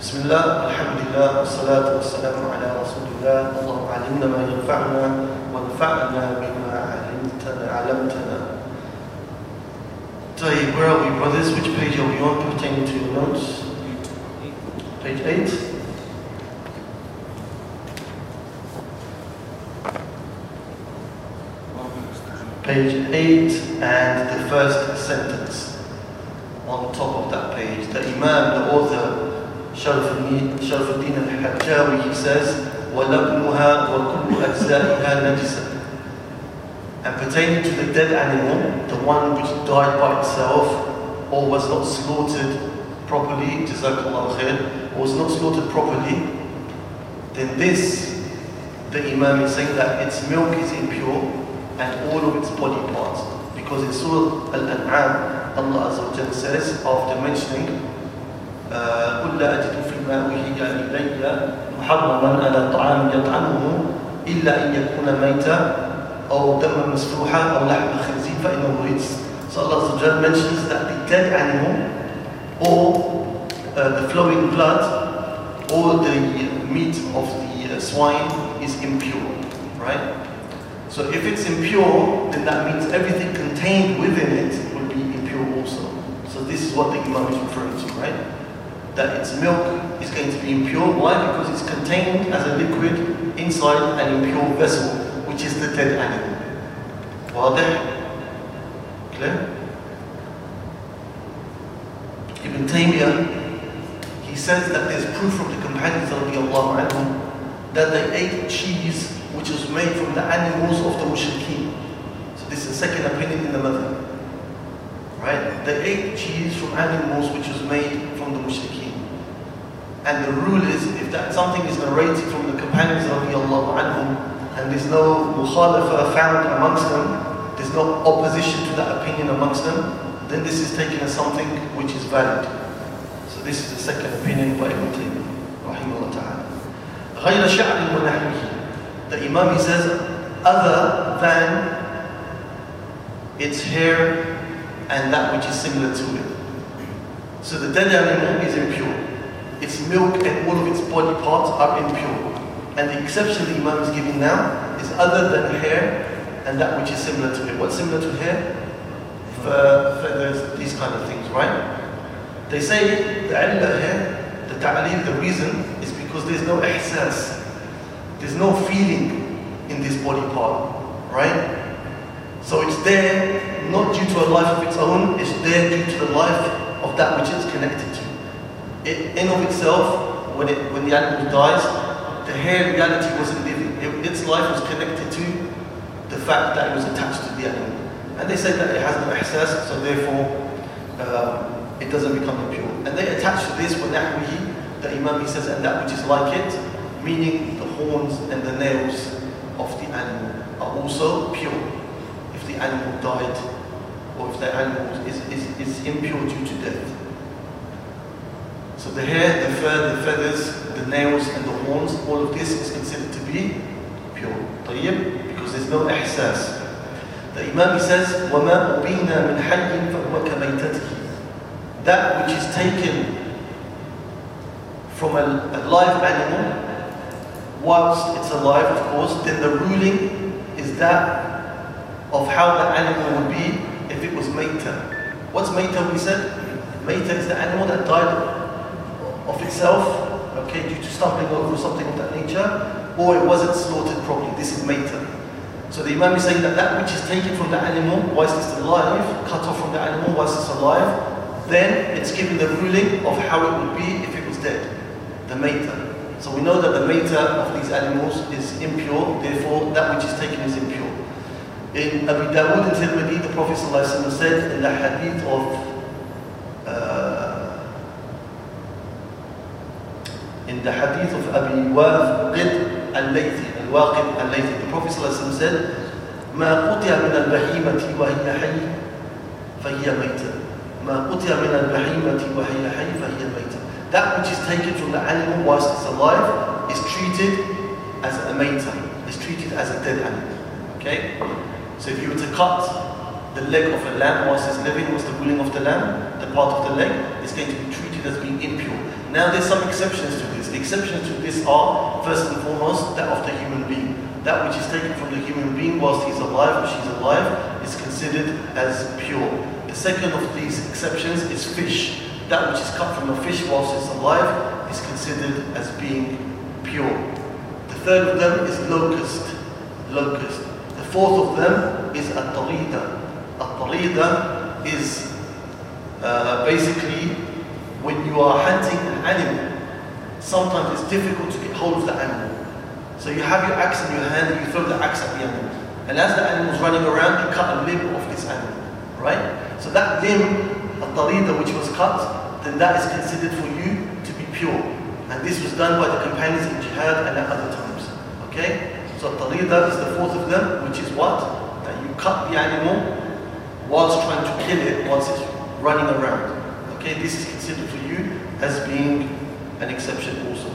بسم الله الحمد لله والصلاة والسلام على رسول الله اللهم علمنا ما ينفعنا وانفعنا بما علمتنا علمتنا طيب where are we brothers which page are we on pertaining to your notes page 8 page 8 and the first sentence on top of that page the imam the author شرف al-Hajjawi, he says, وَكُلُّ أَجْزَائِهَا and pertaining to the dead animal, the one which died by itself or was not slaughtered properly, jazakallah khair, or was not slaughtered properly, then this, the Imam is saying that its milk is impure and all of its body parts. Because in Surah Al-An'am, Allah says, after mentioning قل لا أجد فيما أوحي إلي محرما على طعام يطعمه إلا أن يكون ميتا أو دم مسفوحا أو لحم خنزير فإنه رجس. So Allah Azza mentions that the dead animal or uh, the flowing blood or the meat of the uh, swine is impure, right? So if it's impure, then that means everything contained within it will be impure also. So this is what the Imam is referring to, right? That its milk is going to be impure. Why? Because it's contained as a liquid inside an impure vessel, which is the dead animal. واضح؟ Clear? Ibn Taymiyyah, he says that there's proof from the companions of anhum that they ate cheese which was made from the animals of the mushrikeen. So this is the second opinion in the mother. Right? They ate cheese from animals which was made from the mushrikeen. And the rule is, if that something is narrated from the companions of anhum, and there's no mukhalafa found amongst them, there's no opposition to that opinion amongst them, then this is taken as something which is valid. So this is the second opinion by Ibn Taymiyyah, rahimahullah ta'ala. غير شعر ونحوه The Imam he says, other than its hair and that which is similar to it. So the dead animal is impure. Its milk and all of its body parts are impure. And the exception the Imam is giving now is other than hair and that which is similar to it. What's similar to hair? Feathers, these kind of things, right? They say the illah here, the ta'aleem, the reason is because there's no ihsas. There's no feeling in this body part, right? So it's there not due to a life of its own, it's there due to the life of that which it's connected to. It, in of itself, when, it, when the animal dies, the hair reality wasn't living. It, its life was connected to the fact that it was attached to the animal. And they say that it has no ihsas, so therefore um, it doesn't become impure. And they attach to this when the Imam he says, and that which is like it, meaning the horns and the nails of the animal are also pure. If the animal died, or if the animal is, is, is impure due to death. So the hair, the fur, the feathers, the nails and the horns, all of this is considered to be pure. طيب? Because there's no ihsas. The Imam he says, وَمَا أُبِينَا مِنْ حَيٍّ فَهُوَ كَمَيْتَتِهِ That which is taken from a, a live animal, whilst it's alive of course, then the ruling is that of how the animal would be if it was maita. What's maita we said? Maita is the animal that died of itself, okay, due to stumbling over something of that nature, or it wasn't slaughtered properly. This is maita. So the Imam is saying that that which is taken from the animal whilst it's alive, cut off from the animal whilst it's alive, then it's given the ruling of how it would be if it was dead. The maita. So we know that the maita of these animals is impure, therefore that which is taken is impure. In Abu Dawood and Tirmidhi, the Prophet said in the hadith of uh, in the hadith of Abi Waqid al-Laythi, al-Waqid al-Laythi, the Prophet ﷺ said, ما قطع من البهيمة وهي حي فهي ميتة. ما قطع من البهيمة وهي حي فهي ميتة. That which is taken from the animal whilst it's alive is treated as a maita, is treated as a dead animal. Okay? So if you were to cut the leg of a lamb whilst it's living, what's the ruling of the lamb? The part of the leg is going to be treated as being impure. Now there's some exceptions to this. The exceptions to this are, first and foremost, that of the human being. That which is taken from the human being whilst he's alive or she's alive is considered as pure. The second of these exceptions is fish. That which is cut from a fish whilst it's alive is considered as being pure. The third of them is locust. Locust. The fourth of them is a tarida. A tarida is uh, basically when you are hunting an animal, sometimes it's difficult to get hold of the animal. So you have your axe in your hand and you throw the axe at the animal. And as the animal is running around, you cut a limb off this animal. Right? So that limb, a tarida which was cut, then that is considered for you to be pure. And this was done by the companions in jihad and at other times. Okay? So tarida is the fourth of them, which is what? That you cut the animal whilst trying to kill it whilst it's running around. Okay, this is for you as being an exception also.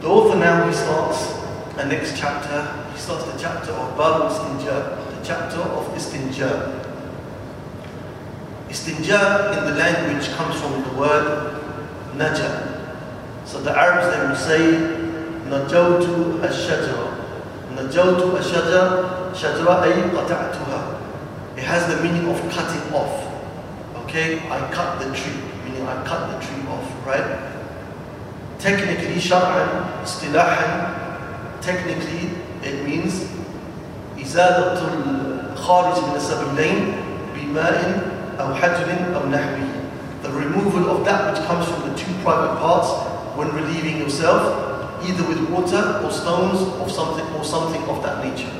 The author now he starts the next chapter, he starts the chapter of Bab Istinja, the chapter of Istinja. Istinja in the language comes from the word naja. So the Arabs they will say najawtu ash-shajara. Najawtu ash-shajara, shajara ay qata'tuha. It has the meaning of cutting off. Okay, I cut the tree, I cut the tree off, right? Technically, shar'an, istilahan, technically it means إزالة الخارج من السبيلين بماء أو حجر أو نحوه. The removal of that which comes from the two private parts when relieving yourself, either with water or stones or something or something of that nature.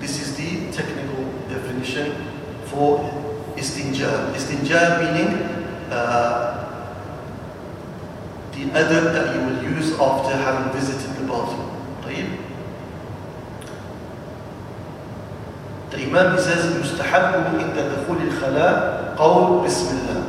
This is the technical definition for istinja. Istinja meaning uh, the adab that you will use after having visited the bathroom. طيب? The Imam says, يستحب عند دخول الخلاء قول بسم الله.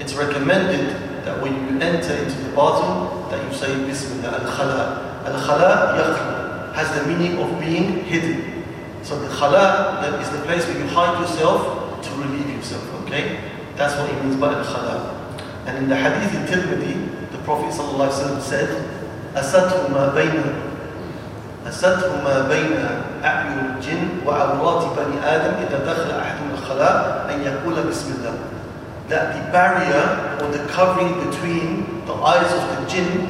It's recommended that when you enter into the bathroom that you say Bismillah. Al-Khala. Al-Khala yakhlu has the meaning of being hidden. So the Khala that is the place where you hide yourself to relieve yourself. Okay? That's what it means by Al-Khala. And in the hadith in Tirmidhi, the Prophet ﷺ said, أَسَتْهُ مَا بَيْنَ أسته ما بين أعين الجن وعورات بني آدم إذا دخل أحدهم الخلاء أن يقول بسم الله. That the barrier or the covering between the eyes of the jinn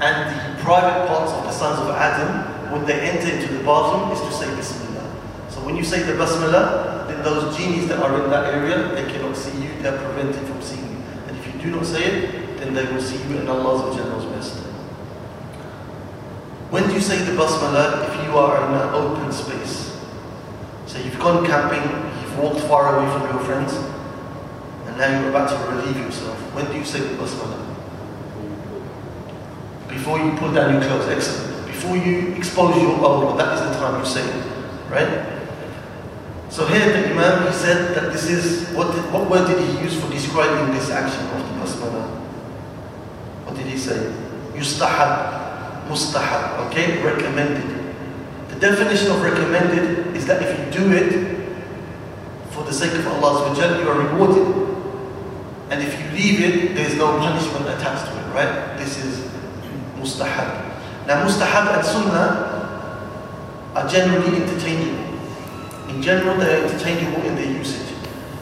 and the private parts of the sons of Adam when they enter into the bathroom is to say Bismillah. So when you say the Basmala, then those genies that are in that area, they cannot see you, they are prevented from seeing you. And if you do not say it, then they will see you in Allah's best. When do you say the basmala if you are in an open space? So you've gone camping, you've walked far away from your friends, and now you're about to relieve yourself. When do you say the basmala? Before you put down your clothes, excellent. Before you expose your awrah, that is the time you say it, right? So here the Imam, he said that this is, what, did, what word did he use for describing this action of the basmala? What did he say? Yustahab, mustahab, okay, recommended. The definition of recommended is that if you do it for the sake of Allah you are rewarded. And if you leave it, there is no punishment attached to it, right? This is mustahab. Now mustahab and sunnah are generally interchangeable. In general, they are interchangeable in their usage.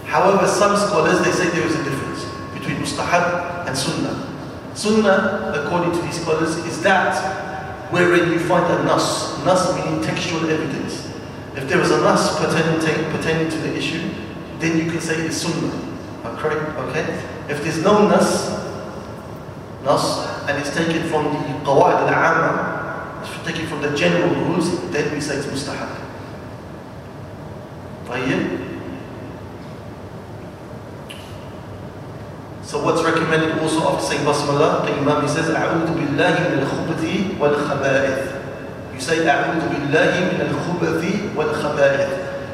However, some scholars, they say there is a difference between mustahab and sunnah. Sunnah, according to these scholars, is that wherein you find a nas, nas meaning textual evidence. If there is a nas pertaining to, pertaining to the issue, then you can say it's sunnah. Correct? Okay? If there's no nas, nas, and it's taken from the qawaid al-amma, it's taken from the general rules, then we say it's mustahab. طيب So what's recommended also after saying Basmala, the Imam he says, أعوذ بالله من الخبث والخبائث. You say, أعوذ بالله من الخبث والخبائث.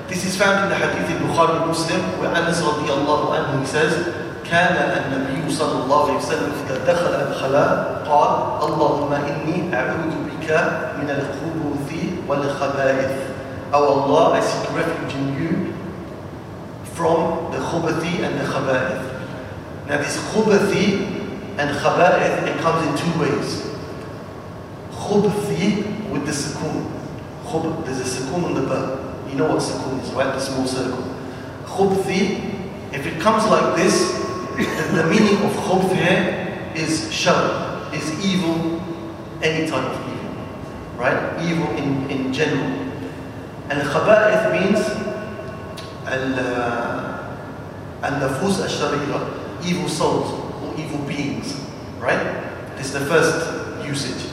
This is found in the hadith in Bukhari Muslim where Anas الله عنه he says, كان النبي صلى الله عليه وسلم إذا دخل الخلاء قال اللهم إني أعوذ بك من الخبث والخبائث. Oh Allah, I seek refuge in you from the khubathi and the khaba'ith. Now this khubathi and khaba'ith, it comes in two ways. Khubthi with the sukoon. Khub, there's a sukoon on the ba. You know what sukoon is, right? The small circle. Khubthi, if it comes like this, the meaning of here is shar, is evil, any type of evil. Right? Evil in, in general. And khaba'ith means al-nafus uh, al-sharira, evil souls or evil beings. Right? Is the first usage.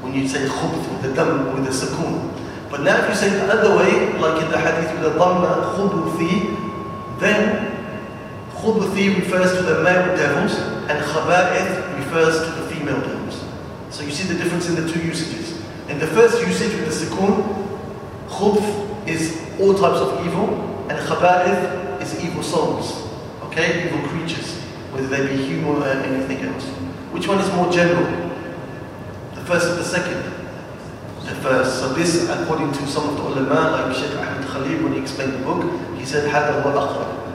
When you say khubth with the dam, with the sukoon. But now if you say the other way, like in the hadith with the dhamma, khubuthi, then khubuthi refers to the male devils and khaba'ith refers to the female devils. So you see the difference in the two usages. In the first usage with the sukoon, Khubth is all types of evil, and Khaba'ith is evil souls, okay? Evil creatures, whether they be human or anything else. Which one is more general? The first or the second? The first. So this, according to some of the ulama, like Sheikh Ahmed Khalil, when he explained the book, he said,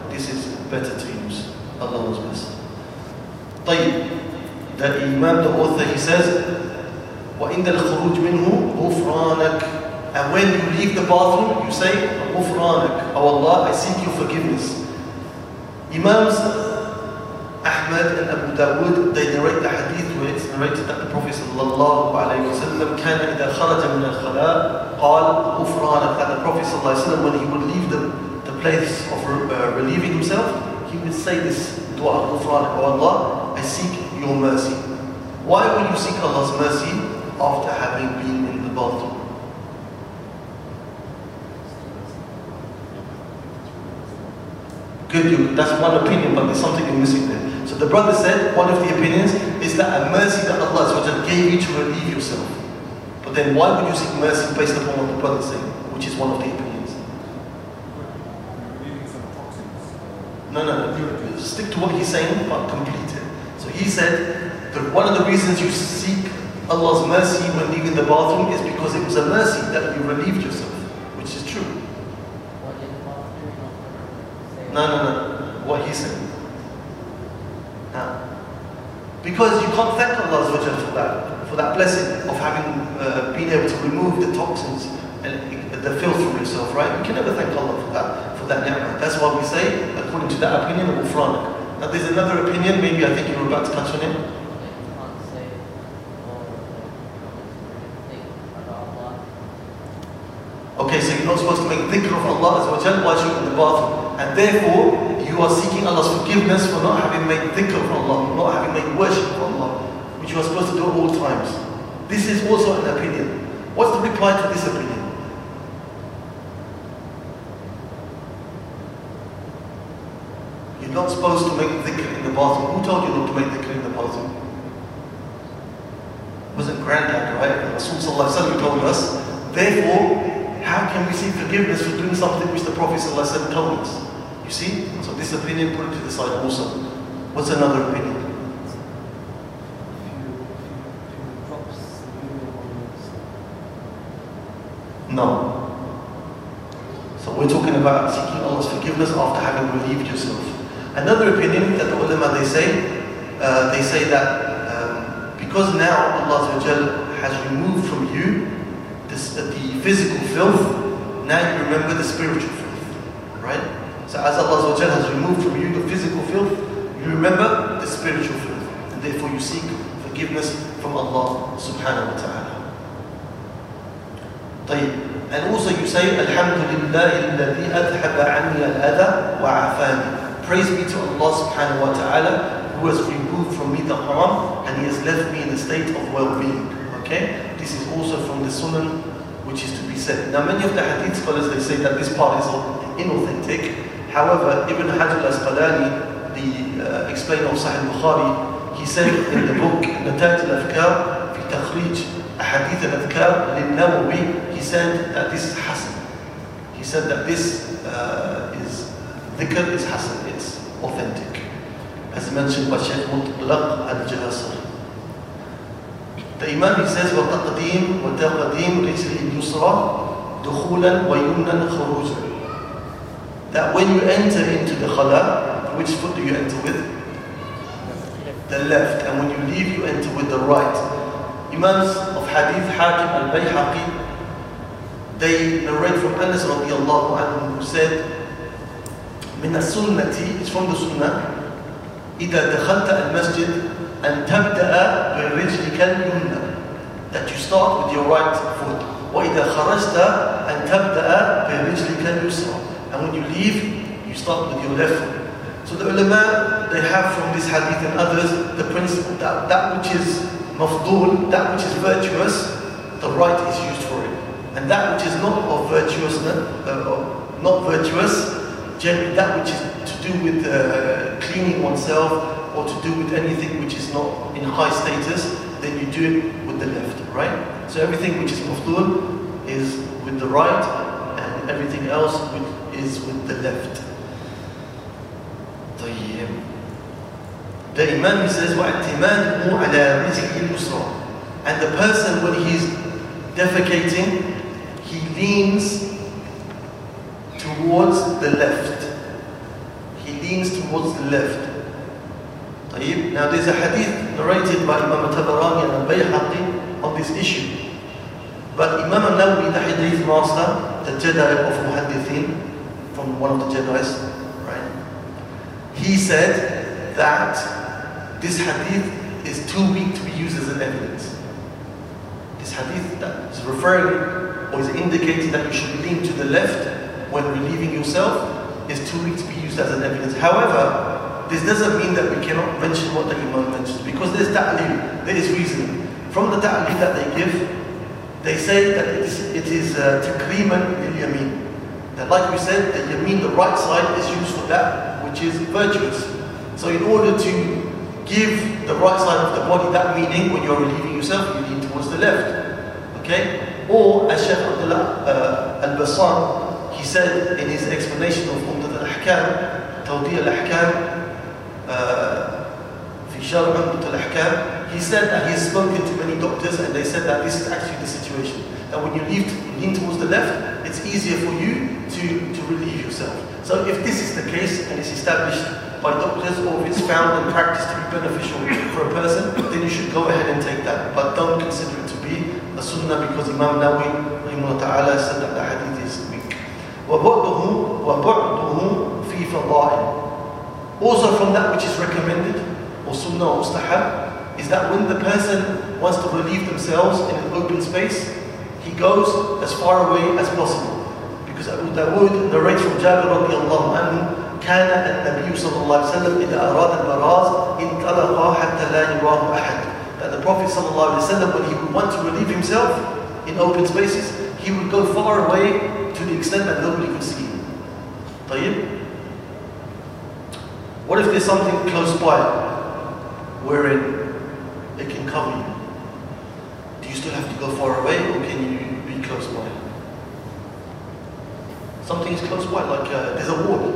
This is better to use. Allah was best. طيب. The Imam, the author, he says, "وَإِنَّ الخروج منه غفرانك And when you leave the bathroom, you say, غُفْرَانَكَ Oh Allah, I seek your forgiveness. Imams Ahmad and Abu Dawood, they narrate the hadith where it's narrated that the Prophet sallallahu alayhi wa sallam كان إذا خرج من الخلاء قال غفرانك that the Prophet sallallahu alayhi wa sallam when he would leave the, the place of uh, relieving himself, he would say this dua, غفرانك, Oh Allah, I seek your mercy. Why will you seek Allah's mercy after having been in the bathroom? Good, you, that's one opinion, but there's something you're missing there. So the brother said, one of the opinions is that a mercy that Allah gave you to relieve yourself. But then why would you seek mercy based upon what the brother said, which is one of the opinions? No, no, no. Stick to what he's saying, but complete it. So he said that one of the reasons you seek Allah's mercy when leaving the bathroom is because it was a mercy that you relieved yourself, which is true. No, no, no. What he said. No. Because you can't thank Allah for that, for that blessing of having uh, been able to remove the toxins and the filth from yourself, right? You can never thank Allah for that, for that ni'mah. That's why we say, according to that opinion, of Ghufranak. Now there's another opinion, maybe I think you were about to touch on it. Okay, so you're not supposed to make dhikr of Allah while you're in the bathroom. Therefore, you are seeking Allah's forgiveness for not having made dhikr of Allah, not having made worship of Allah, which you are supposed to do at all times. This is also an opinion. What's the reply to this opinion? You're not supposed to make dhikr in the bathroom. Who told you not to make dhikr in the bathroom? It wasn't granddad, right? Rasul told us. Therefore, how can we seek forgiveness for doing something which the Prophet told us? You see? So this opinion put it to the side also. What's another opinion? No. So we're talking about seeking Allah's forgiveness after having relieved yourself. Another opinion that the ulama they say, uh, they say that um, because now Allah has removed from you this, uh, the physical filth, now you remember the spiritual filth. Right? So as Allah has removed from you the physical filth, you remember the spiritual filth. And therefore you seek forgiveness from Allah subhanahu wa ta'ala. طيب. And also you say, Alhamdulillah الذي أذهب عني الأذى وعافاني. Praise be to Allah subhanahu wa ta'ala who has removed from me the harm and He has left me in a state of well-being. Okay? This is also from the Sunan which is to be said. Now many of the hadith scholars they say that this part is inauthentic. However, Ibn Hajar al-Asqalani, the uh, explainer of Sahih Bukhari, he said in the book نتائج الأذكار في تخريج أحاديث الأذكار للنووي, he said that this is Hasan. He said that this uh, is dhikr is Hasan, it's authentic. As mentioned by Shaykh Mutlaq al-Jahasar. The Imam he says وتقديم وتقديم رجل اليسرى دخولا ويمنا خروجا that when you enter into the khala, which foot do you enter with? The left. And when you leave, you enter with the right. Imams of Hadith, Hakim al-Bayhaqi, they narrate from Anas radiallahu anhu who said, من السنة, it's from the sunnah, إذا دخلت المسجد أن تبدأ برجلك اليمنى that you start with your right foot وإذا خرجت أن تبدأ برجلك اليسرى and when you leave you start with your left foot so the ulama they have from this hadith and others the principle that that which is mafdul that which is virtuous the right is used for it and that which is not of virtuous uh, not virtuous generally that which is to do with uh, cleaning oneself or to do with anything which is not in high status, then you do it with the left, right? So everything which is mafdul is with the right, and everything else is with the left. طيب. The Imam says, وَاعْتِمَادُهُ عَلَى رِزْقِ الْيُسْرَى And the person, when he's defecating, he leans towards the left. He leans towards the left. طيب. Now there's a hadith narrated by Imam Tabarani and Al-Bayhaqi on this issue. But Imam Al-Nawawi, the hadith master, the Jedi of Muhaddithin, from one of the Jedi's, right? He said that this hadith is too weak to be used as an evidence. This hadith that is referring or is indicating that you should lean to the left when relieving yourself is too weak to be used as an evidence. However, this doesn't mean that we cannot mention what the Imam mentions because there's ta'lim, there is reasoning. From the ta'lim that they give, they say that it is, it is uh, takriman lil yameen. And like we said, that yameen, the right side, is used for that which is virtuous. So in order to give the right side of the body that meaning, when you're relieving yourself, you lean towards the left. Okay? Or as Shaykh Abdullah uh, Al-Bassam, he said in his explanation of Umdat al-Ahkam, Tawdi al-Ahkam, uh, Fi شرع al-Ahkam, he said that he's spoken to many doctors and they said that this is actually the situation That when you lean, lean towards the left, it's easier for you to, to relieve yourself. So if this is the case and it's established by doctors or if it's found and practiced to be beneficial for a person, then you should go ahead and take that. But don't consider it to be a sunnah because Imam Nawawi ta'ala said that the hadith is weak. وَبُعْدُهُ وَبُعْدُهُ فِي فَضَائِلِ Also from that which is recommended, or sunnah or mustahab, is that when the person wants to relieve themselves in an open space, he goes as far away as possible. Because Abu Dawood narrates from Jabir radiallahu anhu, كان النبي صلى الله عليه وسلم إذا أراد البراز انطلق حتى لا يراه أحد. That the Prophet صلى الله عليه وسلم, when he would want to relieve himself in open spaces, he would go far away to the extent that nobody could see him. طيب? What if there's something close by wherein it can cover you? Do you still have to go far away or can you be close by? Something is close by, like uh, there's a wall,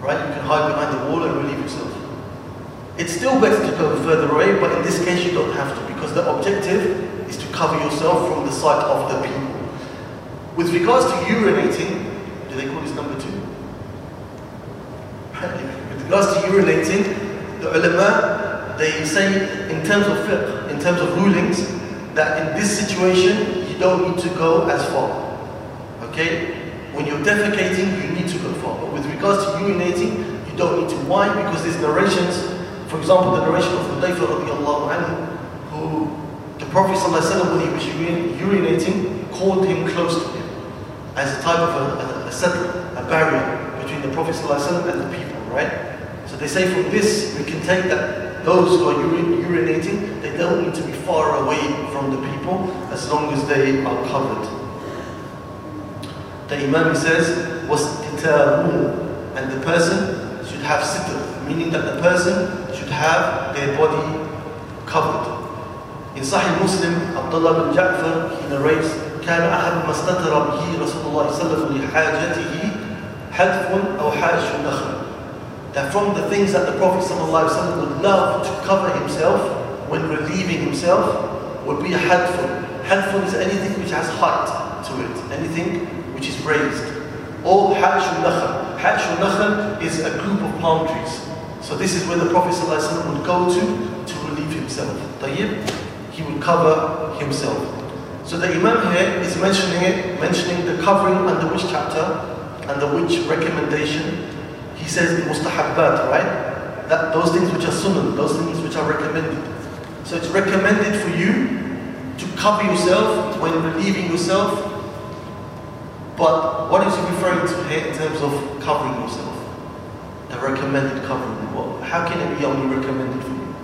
right? You can hide behind the wall and relieve yourself. It's still better to go further away, but in this case you don't have to because the objective is to cover yourself from the sight of the people. With regards to urinating, do they call this number two? With regards to urinating, the ulama, they say in terms of fiqh, in terms of rulings, that in this situation, you don't need to go as far. Okay? When you're defecating, you need to go far. But with regards to urinating, you don't need to. Why? Because there's narrations, for example, the narration of Hudayfa radiallahu anhu, who the Prophet when he was urinating, called him close to him as a type of a, a, a settle, a barrier between the Prophet and the people, right? So they say from this, we can take that those who are urinating, they don't need to be far away from the people as long as they are covered. The Imam says, was and the person should have sitr, meaning that the person should have their body covered. In Sahih Muslim, Abdullah bin Ja'far, he narrates, كان أحد ما استتر به رسول الله صلى الله عليه وسلم لحاجته حذف أو حاج النخل that from the things that the Prophet ﷺ would love to cover himself when relieving himself would be a hadful. Hadful is anything which has height to it, anything which is raised. Or hashul nakhal. Hatch al-Nakhl is a group of palm trees. So this is where the Prophet ﷺ would go to to relieve himself. Tayyib, he would cover himself. So the Imam here is mentioning it, mentioning the covering under which chapter, under which recommendation. He says mustahabbat, right? That those things which are sunnah, those things which are recommended. So it's recommended for you to cover yourself when relieving yourself. But what is he referring to here in terms of covering yourself? The recommended covering. Well, how can it be only recommended for you?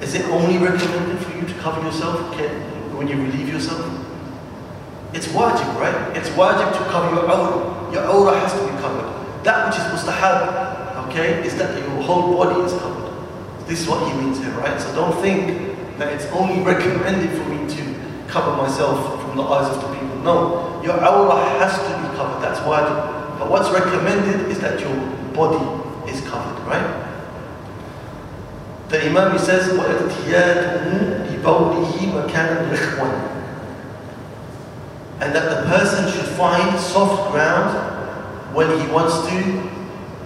Is it only recommended for you to cover yourself when you relieve yourself? It's wajib, right? It's wajib to cover your awrah Your awrah has to be covered. That which is mustahab, okay, is that your whole body is covered. This is what he means here, right? So don't think that it's only recommended for me to cover myself from the eyes of the people. No, your awrah has to be covered. That's wajib. But what's recommended is that your body is covered, right? The Imam says, وَإِرْتِيَادُهُ لِبَوْلِهِ مَكَانًا رِخْوًا and that the person should find soft ground when he wants to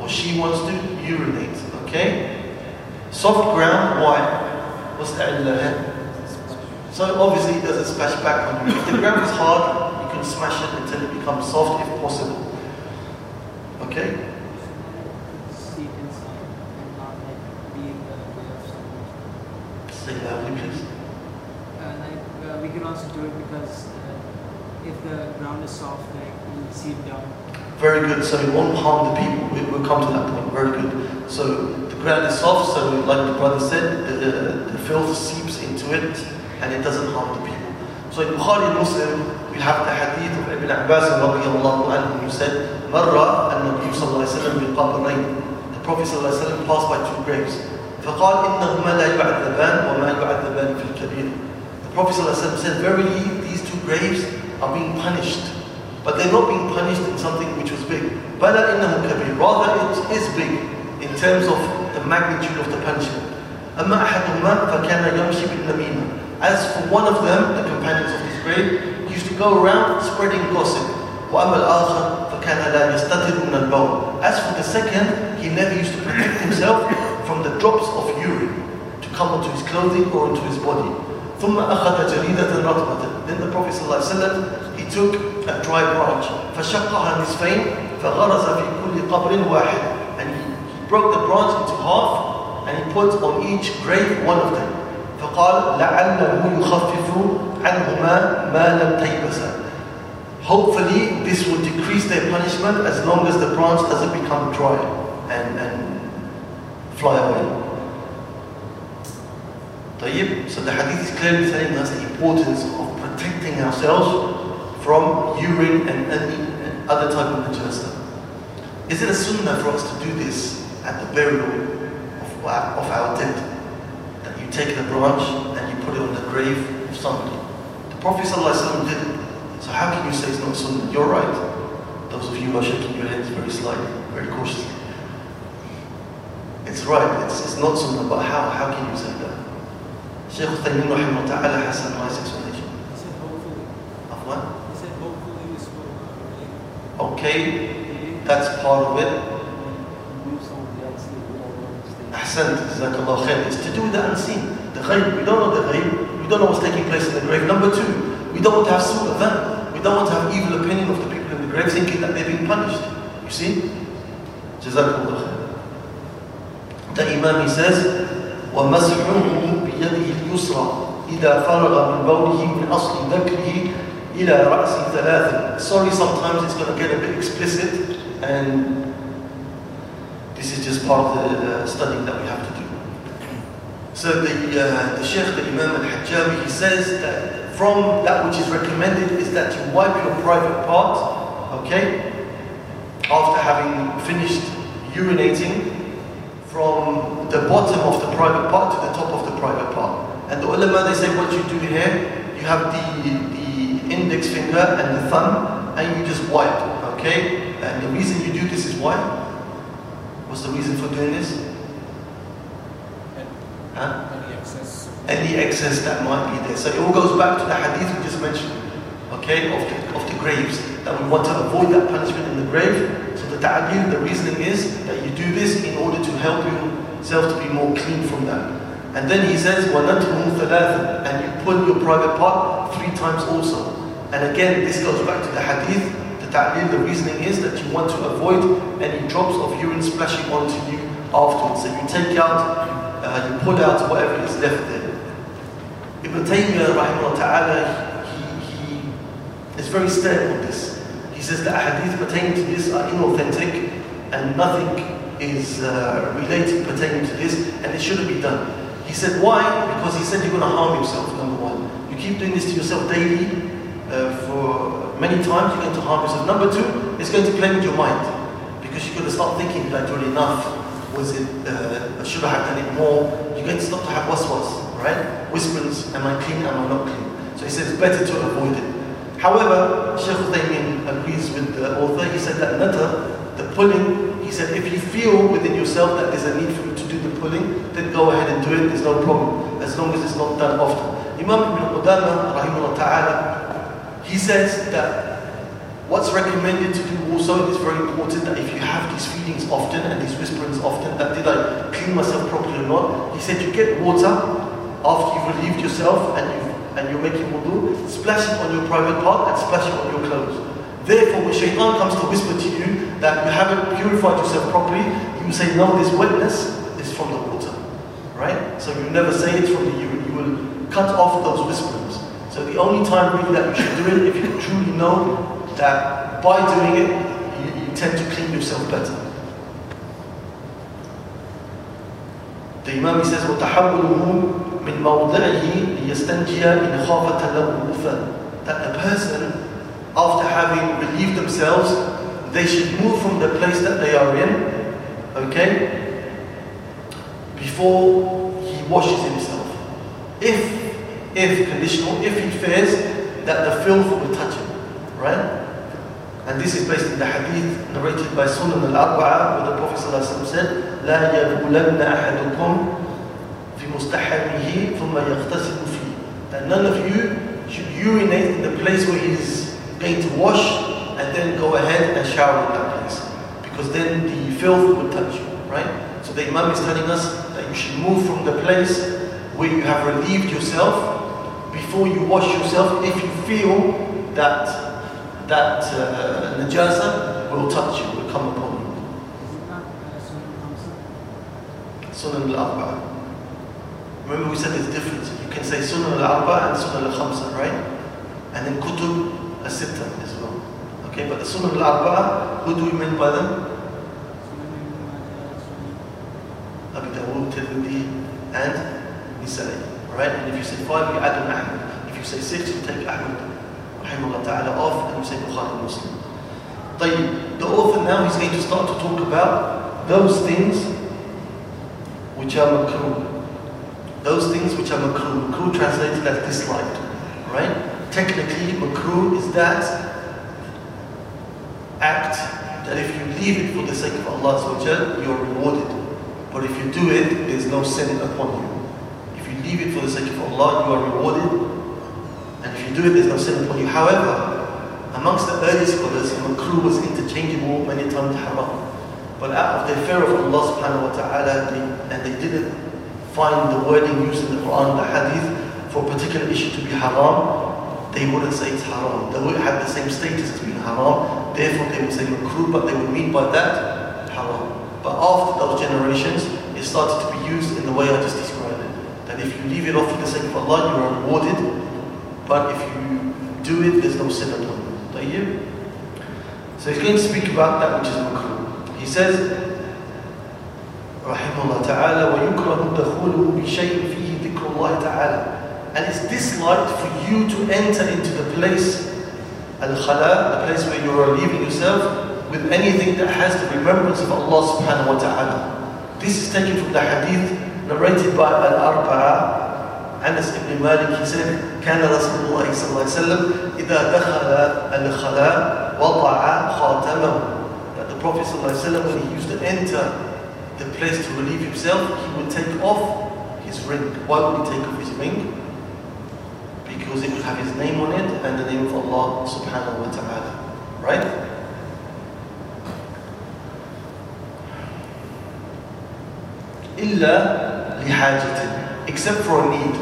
or she wants to urinate. Okay? Soft ground, why? What's the So obviously it doesn't splash back on you. If the ground is hard, you can smash it until it becomes soft if possible. Okay? Say loudly, please. Uh, like uh, we can also do it because if the ground is soft, like we seep down. Very good. So it won't harm the people. We, will come to that point. Very good. So the ground is soft. So like the brother said, the, the, the filth seeps into it and it doesn't harm the people. So in Bukhari and Muslim, we have the hadith of Ibn Abbas radiallahu anhu who said, Marra al-Nabi sallallahu alayhi wa sallam bil The Prophet sallallahu alayhi wa sallam passed by two graves. فقال إنهما لا يعذبان وما يعذبان في الكبير The Prophet ﷺ said, verily these two graves are being punished. But they're not being punished in something which was big. بَلَا إِنَّهُ كَبِيرٌ Rather it is big in terms of the magnitude of the punishment. أما أحدهما فكان يمشي بالنميمة As for one of them, the companions of this grave, used to go around spreading gossip. وأما الآخر فكان لا يستتر من البول As for the second, he never used to protect himself from the drops of urine to come onto his clothing or onto his body. ثم أخذ جريدة رطبة Then the Prophet ﷺ, he took a dry branch فشقها نصفين فغرز في كل قبر واحد and he broke the branch into half and he put on each grave one of them فقال لعله يخفف عنهما ما لم تيبسا Hopefully this will decrease their punishment as long as the branch doesn't become dry and, and fly away. طيب, so the hadith is clearly telling us the importance of protecting ourselves from urine and any other type of najasa. Is it a sunnah for us to do this at the burial of, of our dead? That you take the branch and you put it on the grave of somebody. The Prophet ﷺ did it. So how can you say it's not sunnah? You're right. Those of you who are shaking your heads very slightly, very cautiously. It's right, it's, it's not sunnah, but how, how can you say that? Shaykh Uthaymeen rahimahullah ta'ala has nice explanation. He said hopefully. Of what? He said hopefully this will Okay, that's part of it. don't jazakallah khair. It's to do with the unseen. The ghaib, we don't know the ghaib. We don't know what's taking place in the grave. Number two, we don't want to have su'ah dhan. We don't want to have evil opinion of the people in the grave thinking that they're being punished. You see? Jazakallah khair. The Imam he says, ومسحه بيده اليسرى إذا فرغ من بوله من أصل ذكره إلى رأس ثلاثة. Sorry, sometimes it's going to get a bit explicit and this is just part of the uh, study that we have to do. So the, uh, the Sheikh, the Imam al-Hajjawi, he says that from that which is recommended is that you wipe your private part, okay, after having finished urinating, from the bottom of the private part to the top of the private part. And the ulama, they say what you do here, you have the, the index finger and the thumb, and you just wipe, okay? And the reason you do this is why? What's the reason for doing this? Huh? Any excess. Any excess that might be there. So it all goes back to the hadith we just mentioned, okay, of the, of the graves. that we want to avoid that punishment in the grave So the ta'adil, the reasoning is that you do this in order to help yourself to be more clean from that. And then he says, وَنَتْهُمُ ثَلَاثًا And you pull your private part three times also. And again, this goes back to the hadith. The ta'lil, the reasoning is that you want to avoid any drops of urine splashing onto you afterwards. So you take out, uh, you pull out whatever is left there. Ibn Taymiyyah, rahimahullah ta'ala, he, he is very stern on this. He says that hadith pertaining to this are inauthentic and nothing is uh, related pertaining to this and it shouldn't be done. He said, why? Because he said you're going to harm yourself, number one. You keep doing this to yourself daily uh, for many times, you're going to harm yourself. Number two, it's going to play with your mind. Because you're going to start thinking, did I do it enough? Was it, uh, should I have done it more? You're going to start to have waswas, right? Whisperings, am I clean, am I not clean? So he says better to avoid it. However, Shaykh Uthaymeen agrees with the author. He said that nata, the pulling, he said if you feel within yourself that there's a need for you to do the pulling, then go ahead and do it, there's no problem, as long as it's not done often. Imam Ibn Qudama, rahimahullah ta'ala, he says that what's recommended to do also is very important that if you have these feelings often and these whisperings often, that did I clean myself properly or not, he said you get water after you've relieved yourself and you and you're making wudu, splash it on your private part and splash it on your clothes. Therefore, when shaitan comes to whisper to you that you haven't purified yourself properly, you will say, no, this wetness is from the water. Right? So you never say it's from the urine. You will cut off those whisperings. So the only time really that you should do it if you truly know that by doing it, you, you tend to clean yourself better. The Imam he says, وَتَحَوُّلُهُ من موضعه ليستنجي إن خافة له that a person after having relieved themselves they should move from the place that they are in okay before he washes himself if if conditional if he fears that the filth will touch him right and this is based in the hadith narrated by Sunan al-Arba'a where the Prophet ﷺ said لا يبولن أحدكم في مستحمه ثم يغتسل فيه that none of you should urinate in the place where he is going to wash and then go ahead and shower in that place because then the filth will touch you right so the imam is telling us that you should move from the place where you have relieved yourself before you wash yourself if you feel that that uh, najasa will touch you will come upon you Is it not uh, Sunan Hamza? Sunan al-Arba'a Remember we said there's difference. You can say Sunnah al-Arba and Sunnah al-Khamsa, right? And then Kutub al-Sitta as well. Okay, but the Sunnah al-Arba, who do we mean by them? Abu Dawud, Tirmidhi, and Nisa'i. right? and if you say five, you add on Ahmad. If you say six, you take Ahmad ta'ala off and you say Bukhari Muslim. The author now is going to start to talk about those things which are makruh. Those things which are makruh. Makruh translated as disliked. Right? Technically, makruh is that act that if you leave it for the sake of Allah you're rewarded. But if you do it, there's no sin upon you. If you leave it for the sake of Allah, you are rewarded. And if you do it, there's no sin upon you. However, amongst the early scholars, makruh was interchangeable many times haram. But out of their fear of Allah subhanahu wa ta'ala, and they didn't find the wording used in the Quran, the hadith, for a particular issue to be haram, they wouldn't say it's haram. They would have the same status as being haram, therefore they would say makruh, but they would mean by that haram. But after those generations, it started to be used in the way I just described it. That if you leave it off for the sake of Allah, you are rewarded, but if you do it, there's no sin upon you. So he's going to speak about that which is makruh. He says, رحمه الله تعالى ويكره دخوله بشيء فيه ذكر الله تعالى and it's disliked for you to enter into the place al-khala, the place where you are leaving yourself with anything that has the remembrance of Allah subhanahu wa ta'ala. This is taken from the hadith narrated by Al-Arba'a Anas ibn Malik, he said, كان رسول الله صلى الله عليه وسلم إذا دخل الخلاء وضع خاتمه. That the Prophet صلى الله عليه وسلم, when he used to enter the place to relieve himself, he would take off his ring. Why would he take off his ring? Because it would have his name on it and the name of Allah subhanahu wa ta'ala. Right? إلا لحاجة except for a need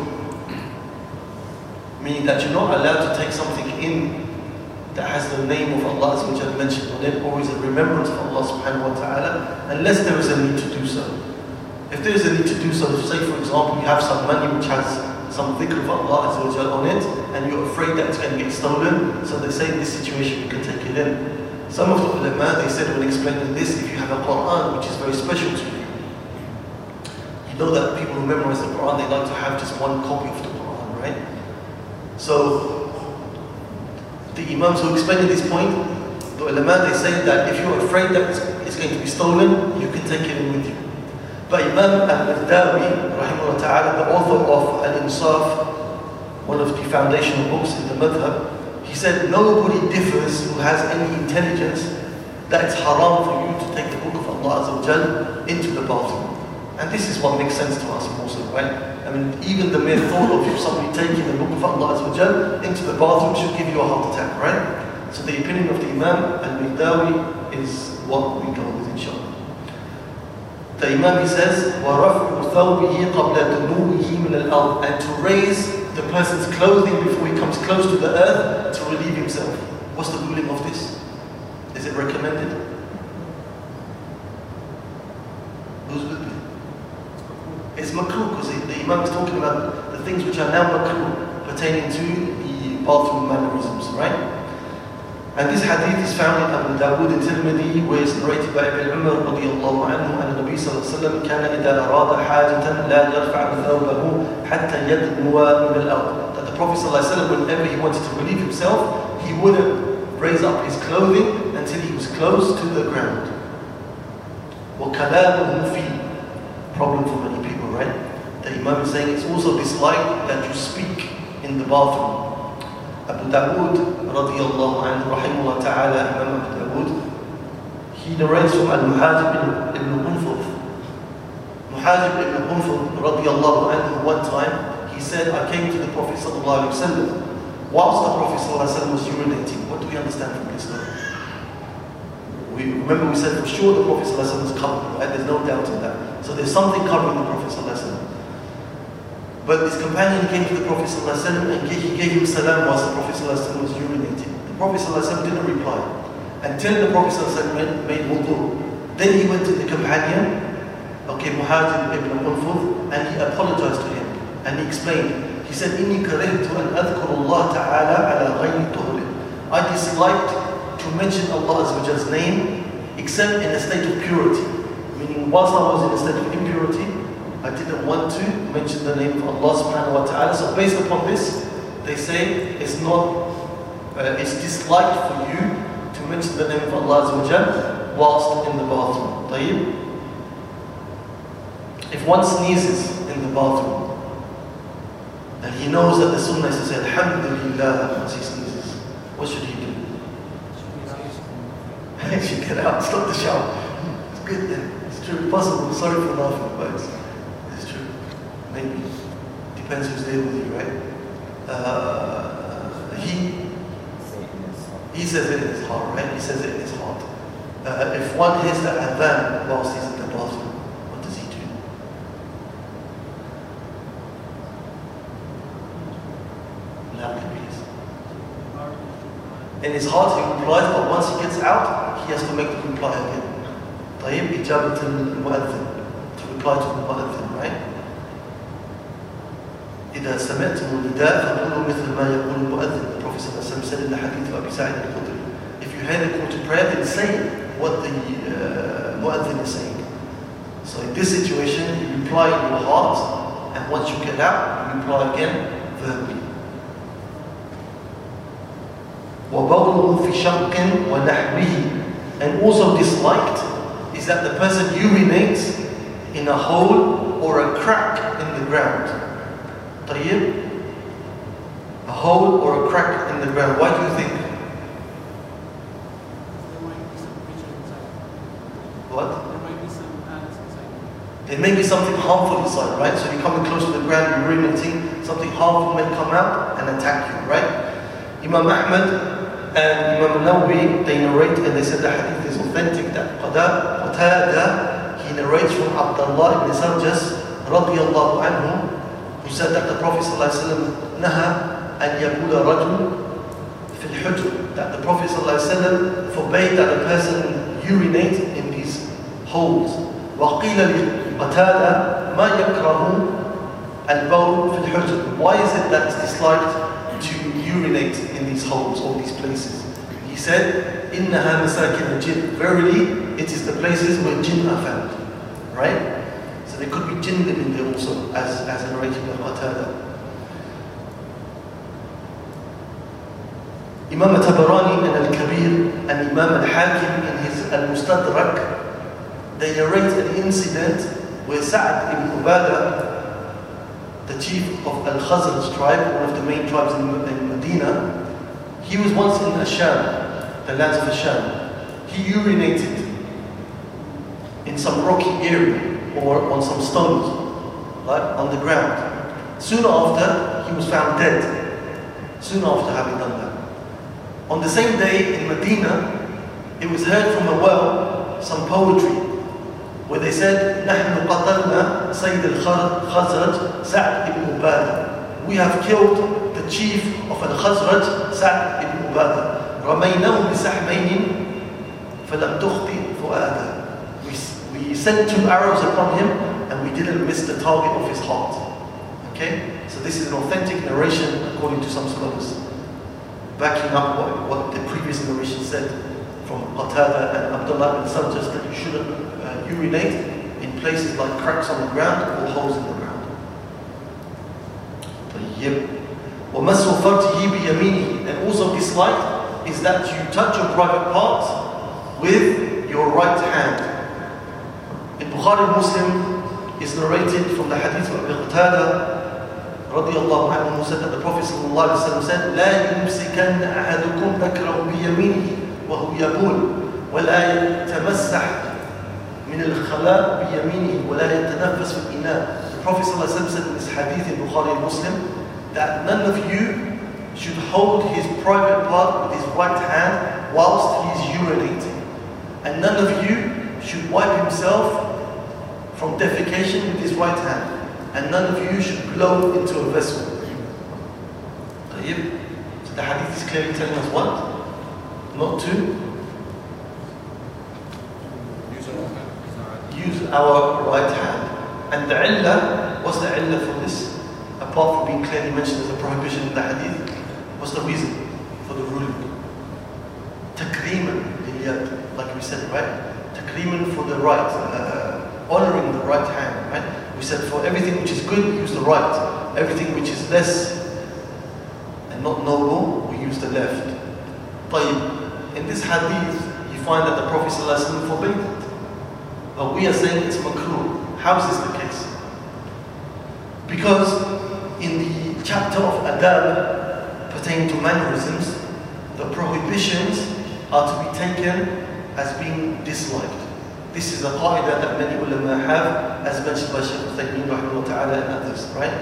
meaning that you're not allowed to take something in that has the name of Allah Azza mentioned on it or is a remembrance of Allah subhanahu wa ta'ala unless there is a need to do so. If there is a need to do so, say for example you have some money which has some dhikr of Allah Azza on it and you're afraid that it's going to get stolen, so they say in this situation you can take it in. Some of the ulama, they said when explaining this, if you have a Quran which is very special to you, you know that people who memorize the Quran, they like to have just one copy of the Quran, right? So, the Imams who explain this point, the ulama, they say that if you're afraid that it's, going to be stolen, you can take it with you. But Imam rahimahullah the author of Al-Insaf, one of the foundational books in the madhab, he said nobody differs who has any intelligence that it's haram for you to take the book of Allah into the bathroom. And this is what makes sense to us also, right? I mean, even the mere thought of somebody taking the book of Allah into the bathroom should give you a heart attack, right? So the opinion of the Imam al-Mardawi is what we go with, inshallah. The Imam, he says, وَرَفْعُ ثَوْبِهِ قَبْلَ دُنُوِهِ مِنَ And to raise the person's clothing before he comes close to the earth to relieve himself. What's the ruling of this? Is it recommended? Who's with me? It's makruh because the Imam is talking about the things which are now makruh pertaining to the bathroom mannerisms, right? And this hadith is found in Abu Dawood and Tirmidhi where it's narrated by Ibn Umar رضي الله عنه أن النبي صلى الله عليه وسلم كان إذا أراد حاجة لا يرفع ثوبه حتى يدنو من الأرض. That the Prophet صلى الله عليه وسلم whenever he wanted to relieve himself, he wouldn't raise up his clothing until he was close to the ground. وكلامه فيه. Problem for many people, right? The Imam is saying it's also disliked that you speak in the bathroom. Abu Dawood radiallahu anhu ta'ala Imam Abu Dawood he narrates from Al-Muhajir ibn Qunfudh Muhajir ibn Qunfudh radiallahu anhu one time he said I came to the Prophet sallallahu alaihi wasallam whilst the Prophet sallallahu alaihi wasallam was urinating what do we understand from this story? We remember we said for sure the Prophet ﷺ is covered, right? There's no doubt in that. So there's something covering the Prophet ﷺ. But his companion came to the Prophet ﷺ and he gave him salam whilst the Prophet ﷺ was urinating. The Prophet ﷺ didn't reply until the Prophet made, made wudu. Then he went to the companion, okay, Muhajir ibn Qunfudh, and he apologized to him and he explained. He said, إِنِّي كَرِهْتُ أَنْ أَذْكُرُ اللَّهَ تَعَالَى I disliked to mention Allah's name except in a state of purity. Meaning, whilst I was in a state of impurity, I didn't want to mention the name of Allah subhanahu wa ta'ala. So based upon this, they say it's not, uh, it's disliked for you to mention the name of Allah Azza wa Jal whilst in the bathroom. طيب? If one sneezes in the bathroom, and he knows that the sunnah is to say Alhamdulillah once he sneezes, what should he do? He should get out, stop the shower. It's good then. It's true, possible. Sorry for laughing, but it's, it's true. Maybe. Depends who's there with you, right? Uh, he he says it in his heart, right? He says it in his heart. Uh, if one hears the adhan whilst he's in the bathroom, what does he do? Loudly, please In his heart he replies, but once he gets out, he has to make the reply again. طيب إجابة المؤذن to reply to the mu'adhin, right? إذا سمعتم النداء فقولوا مثل ما يقول المؤذن. The Prophet ﷺ said in the hadith of Abu Sa'id al-Khudri, if you hear the call to prayer, then say what the uh, mu'adhin is saying. So in this situation, you reply in your heart, and once you get out, you reply again verbally. وَبَوْلُهُ فِي شَقٍ وَنَحْوِهِ And also disliked is that the person urinates in a hole or a crack in the ground. طيب? A hole or a crack in the ground. Why do you think? There might be some creature inside. What? There might be some ants inside. There may be something harmful inside, right? So you're coming close to the ground, you're urinating, something harmful may come out and attack you, right? Imam Ahmad And Imam Nawawi, they narrate and they said the hadith is authentic that Qada, Qatada, he narrates from Abdullah ibn Sarjas radiallahu anhu, who said that the Prophet ﷺ naha an yakula rajul fil hujr, that the Prophet ﷺ forbade that a person urinate in these holes. وقيل لقتادة ما يكره البول في الحجر. Why is it that it's disliked to urinate in these holes or these places. He said, إِنَّهَا مَسَاكِنَ الْجِنِّ Verily, it is the places where jinn are found. Right? So there could be jinn living there also, as, as narrated by Qatada. Imam Tabarani in Al-Kabir and Imam Al-Hakim in his Al-Mustadrak, they narrate an incident where Sa'ad ibn Ubadah the chief of Al Khazraj tribe, one of the main tribes in, in Medina, he was once in Asham, the lands of Asham. He urinated in some rocky area or on some stones, right, on the ground. Soon after, he was found dead. Soon after having done that. On the same day in Medina, it was heard from a well some poetry where they said, نحن قتلنا سيد الخزرج سعد ibn Ubadah. We have killed the chief of al-Khazraj, Sa'd ibn Ubadah. رميناه بسحمين فلم تخطئ فؤاده. We, we sent two arrows upon him and we didn't miss the target of his heart. Okay? So this is an authentic narration according to some scholars. Backing up what, what the previous narration said from Qatada and Abdullah bin Sarjas that you shouldn't urinate in places like cracks on the ground or holes in the ground. طيب ومس فرجه بيمينه and also disliked is that you touch your private parts with your right hand. In Bukhari Muslim is narrated from the hadith of Abu Qatada رضي الله عنه who said that the Prophet صلى الله عليه وسلم said لا يمسكن أحدكم ذكره بيمينه وهو يبول ولا يتمسح من الخلاء بيمينه ولا يتنفس في الإناء. The Prophet ﷺ said in this hadith in Bukhari and Muslim that none of you should hold his private part with his right hand whilst he is urinating. And none of you should wipe himself from defecation with his right hand. And none of you should blow into a vessel. So the hadith is clearly telling us what? Not to use our right hand. And the illah, what's the illah for this? Apart from being clearly mentioned as a prohibition in the hadith, what's the reason for the ruling? Takriman liyad, like we said, right? Takriman for the right, uh, honoring the right hand, right? We said for everything which is good, use the right. Everything which is less and not noble, we use the left. But in this hadith, you find that the Prophet ﷺ forbade it. But we are saying it's makruh. How is this the case? Because chapter of adab pertaining to mannerisms, the prohibitions are to be taken as being disliked. This is a qaida that many ulama have, as mentioned by Shaykh Uthaymeen ta'ala and others, right?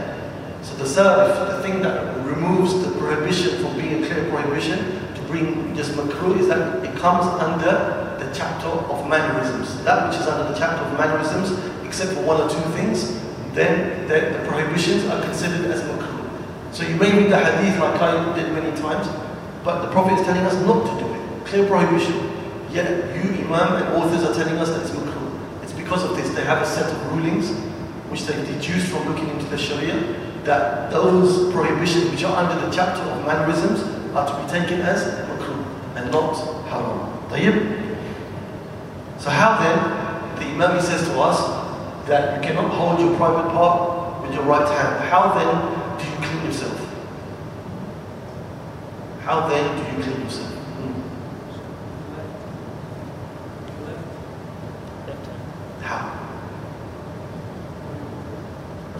So the salaf, the thing that removes the prohibition from being a clear prohibition to bring just makruh is that it comes under the chapter of mannerisms. That which is under the chapter of mannerisms, except for one or two things, then the, the prohibitions are considered as makruh. So you may read the hadith like I did many times, but the Prophet is telling us not to do it. Clear prohibition. Yet you, Imam, and authors are telling us that it's makruh. It's because of this. They have a set of rulings which they deduce from looking into the Sharia that those prohibitions which are under the chapter of mannerisms are to be taken as makruh and not haram. Tayyib? So how then, the Imam says to us that you cannot hold your private part with your right hand. How then How then do you clean yourself? Hmm. How?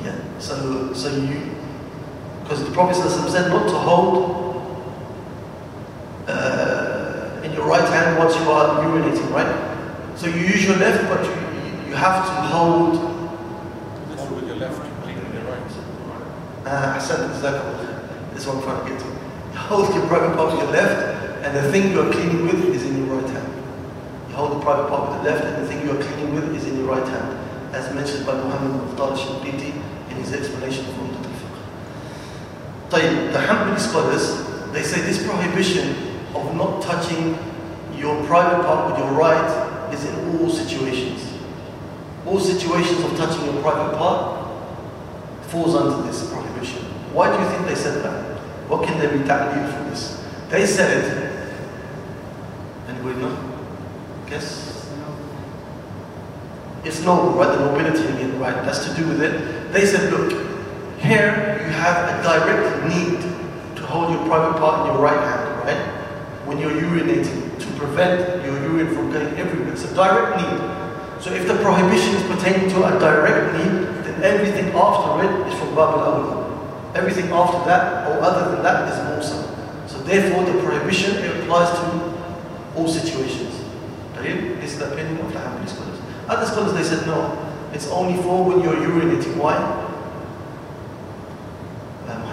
Yeah, so, so you, because the Prophet said not to hold uh, in your right hand once you are urinating, right? So you use your left, but you, you have to hold. Hold with your left, clean with your right. Uh, I said exactly. This is what I'm trying to get to. Hold your private part with your left, and the thing you are cleaning with is in your right hand. You hold the private part with the left, and the thing you are cleaning with is in your right hand, as mentioned by Muhammad Mukhtar Shinqiti in his explanation of Umdat al-Fiqh. The Hanbali scholars, they say this prohibition of not touching your private part with your right is in all situations. All situations of touching your private part falls under this prohibition. Why do you think they said that? What can they be ta'leel for this? They said, anybody know? Guess? It's noble, right? The nobility again, right? That's to do with it. They said, look, here you have a direct need to hold your private part in your right hand, right? When you're urinating, to prevent your urine from going everywhere. It's a direct need. So if the prohibition is pertaining to a direct need, then everything after it is from Bab al Everything after that or other than that is also. So therefore the prohibition it applies to all situations. This is the opinion of the Hanbali scholars. Other scholars they said no, it's only for when you're urinating. Why?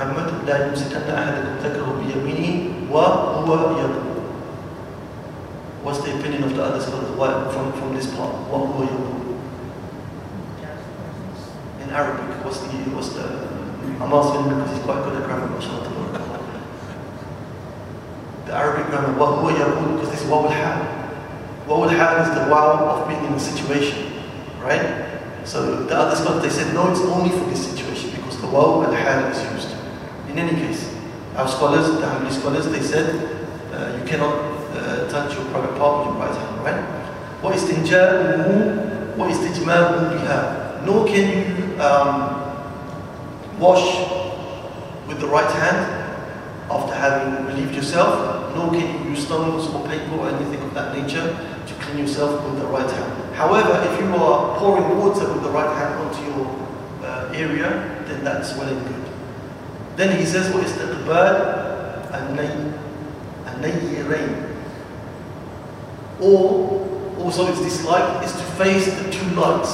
محمد لا يمسكن أحدكم ذكره بيمينه وهو يقول What's the opinion of the other scholars Why, from, from this part? وهو يقول In Arabic, what's the, what's the, I'm asking him because he's quite good at grammar, mashallah. The Arabic grammar, وهو يقول, because this is waw al-hal. Waw al-hal is the wow of being in a situation, right? So the other scholars, they said, no, it's only for this situation because the waw al-hal is used. In any case, our scholars, the Hanbali scholars, they said, uh, you cannot uh, touch your private part with your right hand, right? وَإِسْتِنْجَاؤُهُ وَإِسْتِجْمَاؤُهُ بِهَا Nor can you um, wash with the right hand after having relieved yourself, nor can you use stones or paper or anything of that nature to clean yourself with the right hand. However, if you are pouring water with the right hand onto your uh, area, then that's well and good. Then he says, what is that? The bird, and rain. Or, also it's disliked, is to face the two lights.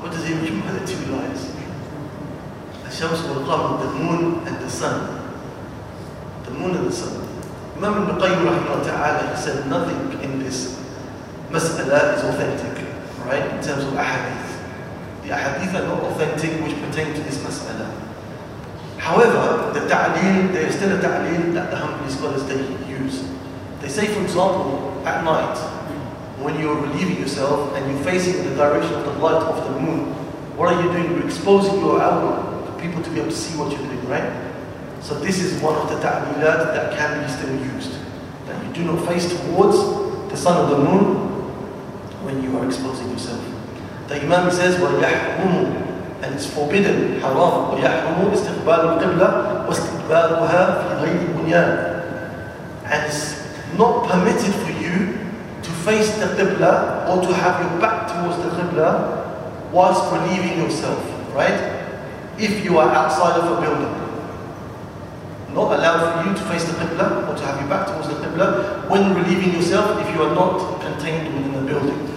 What does he mean by the two lights? Shams wal the moon and the sun. The moon and the sun. Imam Ibn Qayyim ta'ala, he said nothing in this mas'ala is authentic, right, in terms of ahadith. The ahadith are not authentic which pertain to this mas'ala. However, the ta'leel, there is still a ta'leel that the Hanbali scholars they use. They say, for example, at night, when you're relieving yourself and you're facing the direction of the light of the moon, what are you doing? You're exposing your for people to be able to see what you're doing, right? So this is one of the ta'lilat that can be still used. That you do not face towards the sun or the moon when you are exposing yourself. The Imam says, وَيَحْرُمُ and it's forbidden, haram, وَيَحْرُمُ اسْتِقْبَالُ الْقِبْلَةِ وَاسْتِقْبَالُهَا فِي غَيْرِ بُنْيَانٍ And it's not permitted for you to face the Qibla or to have your back towards the Qibla whilst relieving yourself, right? If you are outside of a building. Not allowed for you to face the Qibla or to have your back towards the Qibla when relieving yourself if you are not contained within a building.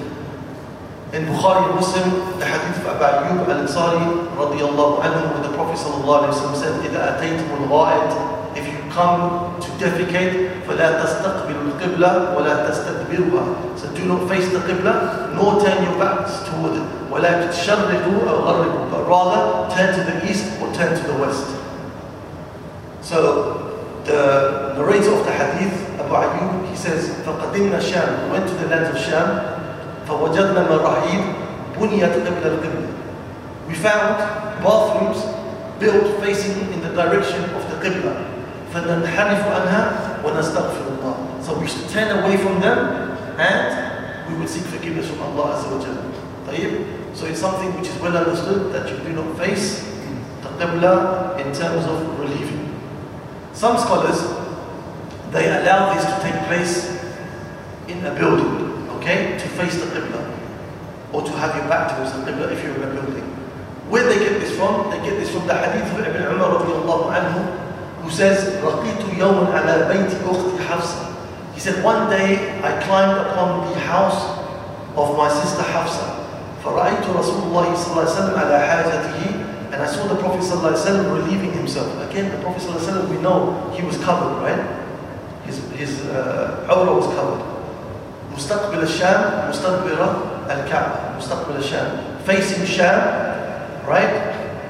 In Bukhari and Muslim, the hadith of Abu Ayyub al-Ansari radiallahu anhu, where the Prophet sallallahu alayhi wa sallam said, إِذَا أَتَيْتُمُ الْغَائِدِ If you come to defecate, فَلَا تَسْتَقْبِلُوا الْقِبْلَةِ وَلَا تَسْتَدْبِرُهَا So do not face the Qibla, nor turn your backs toward it. وَلَا تَشَرِّقُوا أَوْ غَرِّقُوا But rather, turn to the east or turn to the west. So, the narrator of the hadith, Abu Ayyub, he says, فَقَدِمْنَا Sham, We went to the lands of Sham, فوجدنا مراحيض بنيت قبل القبلة. We found bathrooms built facing in the direction of the Qibla. فننحرف عنها ونستغفر الله. So we should turn away from them and we will seek forgiveness from Allah Azza wa Jalla. طيب? So it's something which is well understood that you do not face the Qibla in terms of relieving. Some scholars, they allow this to take place in a building okay, to face the Qibla or to have your back towards the Qibla if you're in a building. Where they get this from? They get this from the hadith of Ibn Umar radiallahu anhu who says, رَقِيتُ يَوْمًا عَلَى بَيْتِ أُخْتِ حَفْصَةِ He said, one day I climbed upon the house of my sister Hafsa. فَرَأَيْتُ رَسُولُ اللَّهِ صلى الله عليه وسلم على حاجته and I saw the Prophet ﷺ relieving himself. Again, the Prophet ﷺ, we know he was covered, right? his, his uh, awrah was covered. مستقبل الشام مستدبر الكعبة مستقبل الشام facing Sham right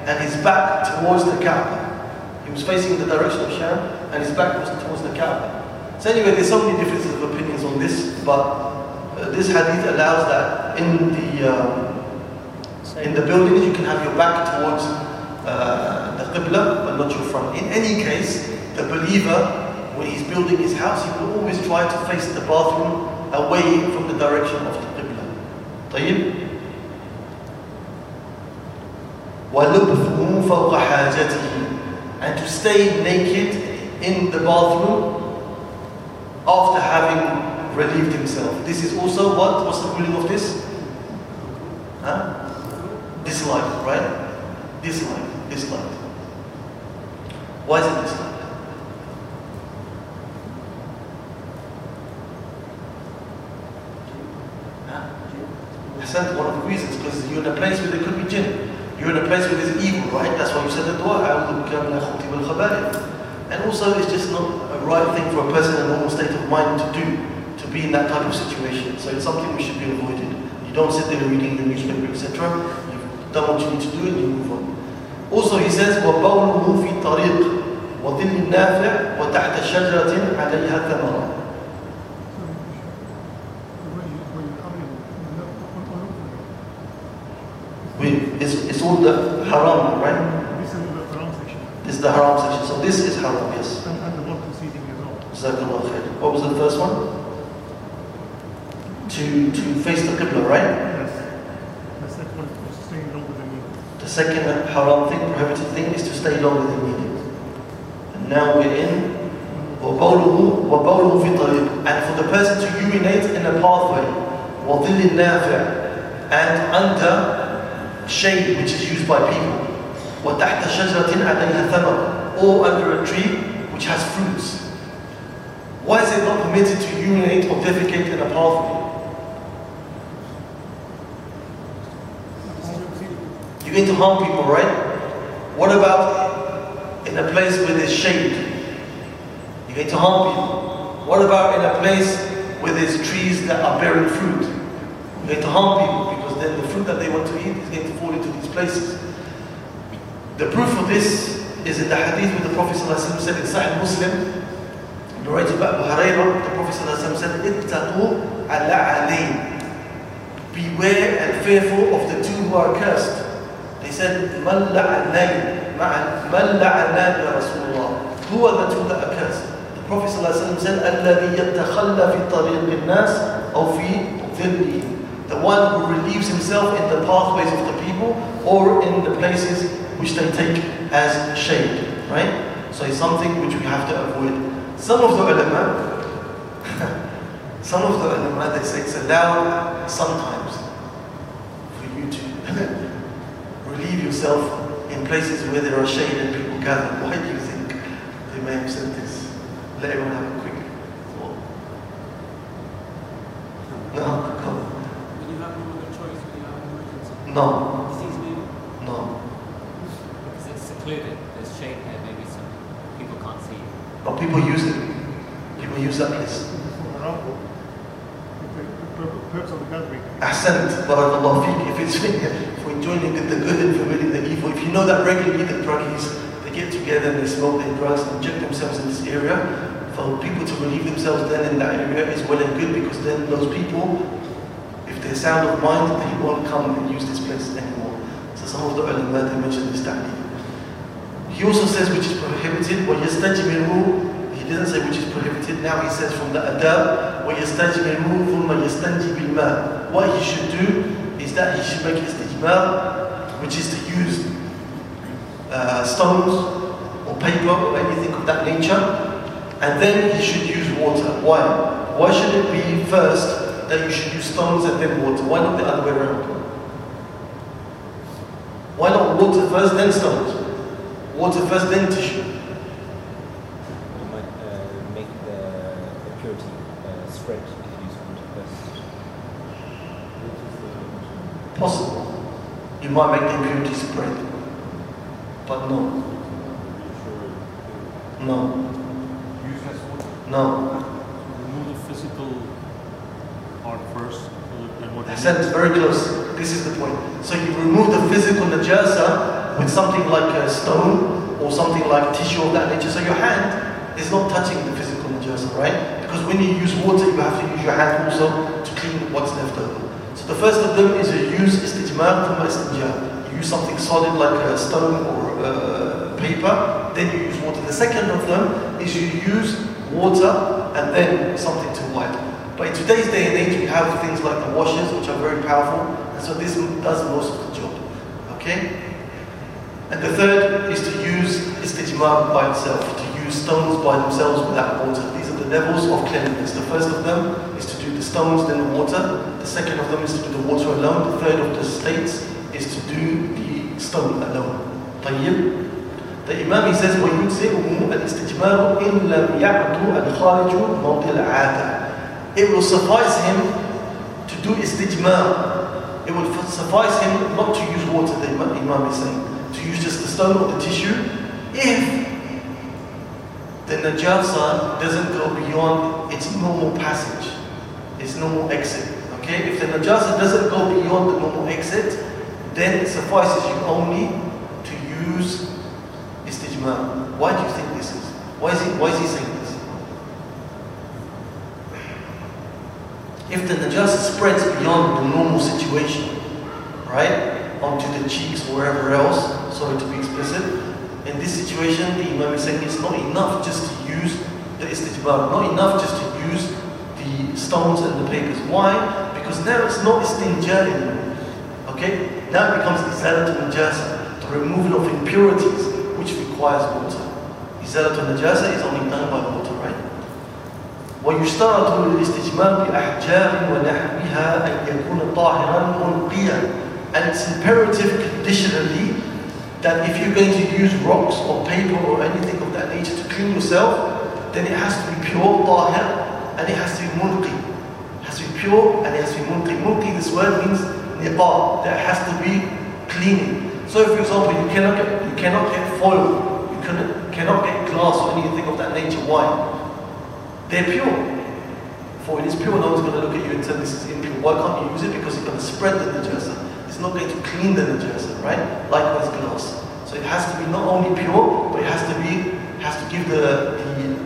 and his back towards the Kaaba he was facing the direction of Sham and his back was towards the Kaaba so anyway there's so many differences of opinions on this but uh, this hadith allows that in the um, in the buildings you can have your back towards uh, the Qibla but not your front in any case the believer when he's building his house he will always try to face the bathroom away from the direction of the Qibla. طيب؟ وَلُبْثُهُ فَوْقَ حَاجَتِهِ and to stay naked in the bathroom after having relieved himself. This is also what? What's the ruling of this? mind to do, to be in that type of situation. So it's something we should be avoided. You don't sit there reading the newspaper, etc. You've done what you need to do and you move on. Also, he says, وَبَوْلُهُ فِي طَرِيقٍ وظل النافع وتحت شجرة عليها ثمرة. We, it's, it's all the haram, right? This is the haram section. This is the haram section. So this is haram, yes. And, and the board proceeding as well. Jazakallah khair. What was the first one? To, to face the Qibla, right? Yes. The second one is staying longer than needed. The second haram thing, prohibited thing, is to stay longer than needed. And now we're in وَبَوْلُهُ وَبَوْلُهُ فِي طَرِيقٍ And for the person to urinate in a pathway وَظِلِّ النَّافِعِ And under shade which is used by people وَتَحْتَ شَجْرَةٍ عَلَيْهَا ثَمَرٍ Or under a tree which has fruits. Why is it not permitted to urinate or defecate in a pathway? You're going to harm people, right? What about in a place where there's shade? You're going to harm people. What about in a place where there's trees that are bearing fruit? You're going to harm people because then the fruit that they want to eat is going to fall into these places. The proof of this is in the hadith where the Prophet ﷺ said in Sahih Muslim, narrated by Abu Hurairah, the Prophet ﷺ said, "Ittaqu ala alayn." Beware and fearful of the two who are cursed. They said, "Man la'anayn, man la'anan ya Rasulullah." Who are the two that are cursed? The Prophet ﷺ said, "الذي يتخلى في طريق الناس أو في ظلهم." The one who relieves himself in the pathways of the people or in the places which they take as shade, right? So it's something which we have to avoid. some of the ulama, some of the ulama, they say it's allowed sometimes for you to relieve yourself in places where there are shade and people gather. Why do you think they may have said this? Let everyone have a quick thought. No, come on. When you have no other choice, when you have. No, Disease no. Because it's secluded, there's shade there, maybe some people can't see you. But people use it. People use that place. Ahsant, barakallah fiqh. If it's for enjoying the, the good and forbidding the evil, if you know that regularly the druggies, they get together and they smoke their drugs and inject themselves in this area, for people to relieve themselves then in that area is well and good because then those people, if they're sound of mind, they won't come and use this place anymore. So some of the ulama, they mention this ta'lim. He also says which is prohibited, وَيَسْتَجْمِرُوا He doesn't say which is prohibited, now he says from the adab, وَيَسْتَجْمِرُوا ثُمَّ يَسْتَنْجِ بِالْمَاءِ What he should do is that he should make istijmar, which is to use uh, stones or paper or anything of that nature, and then he should use water. Why? Why should it be first that you should use stones and then water? Why not the other way around? Why not water first, then stones? Water first, then tissue. You might uh, make the impurity uh, spread if you use water first. Possible. You might make the impurity spread. But no. No. Use less water. No. Remove the physical part first, so then what I said it's very close. This is the point. So you remove the physical najasa with something like a stone or something like tissue of that nature. So your hand is not touching the physical najasa, right? Because when you use water, you have to use your hand also to clean what's left over. So the first of them is you use istijmar thumma istinja. You use something solid like a stone or uh, paper, then you use water. The second of them is you use water and then something to wipe. But in today's day and age, we have things like the washers, which are very powerful, and so this does most of the job. Okay? And the third is to use istijmar by itself, to use stones by themselves without water. These are the levels of cleanliness. The first of them is to do the stones, then the water. The second of them is to do the water alone. The third of the states is to do the stone alone. طيب? The Imam he says ويجزئه الاستجمار إن لم يعد الخارج موضع العادة. It will suffice him to do istijmar. It will suffice him not to use water, the Imam Imam is saying, stone or the tissue if the najasa doesn't go beyond its normal passage, its normal exit. Okay? If the najasa doesn't go beyond the normal exit, then it suffices you only to use istijmar. Why do you think this is? Why is he, why is he saying this? If the najasa spreads beyond the normal situation, right, onto the cheeks or wherever else, sorry to be explicit. In this situation, the Imam is saying it's not enough just to use the istijmar, not enough just to use the stones and the papers. Why? Because now it's not istinja anymore. Okay? Now it becomes izalatun najasa, the removal of impurities, which requires water. Izalatun najasa is only done by water, right? ويشترط للاستجمار بأحجار ونحوها أن يكون طاهرا منقيا and it's imperative conditionally that if you're going to use rocks or paper or anything of that nature to clean yourself, then it has to be pure, tahir, and it has to be munqi. It has to be pure and it has to be munqi. Munqi, this word means niqab, that has to be cleaning. So for example, you cannot get, you cannot get foil, you cannot, cannot get glass or anything of that nature. Why? They're pure. For it is pure, no one's going to look at you and say this is impure. Why can't you use it? Because it's going to spread the najasa. Not going to clean the najasa, right? Likewise glass. So it has to be not only pure, but it has to be, has to give the, the,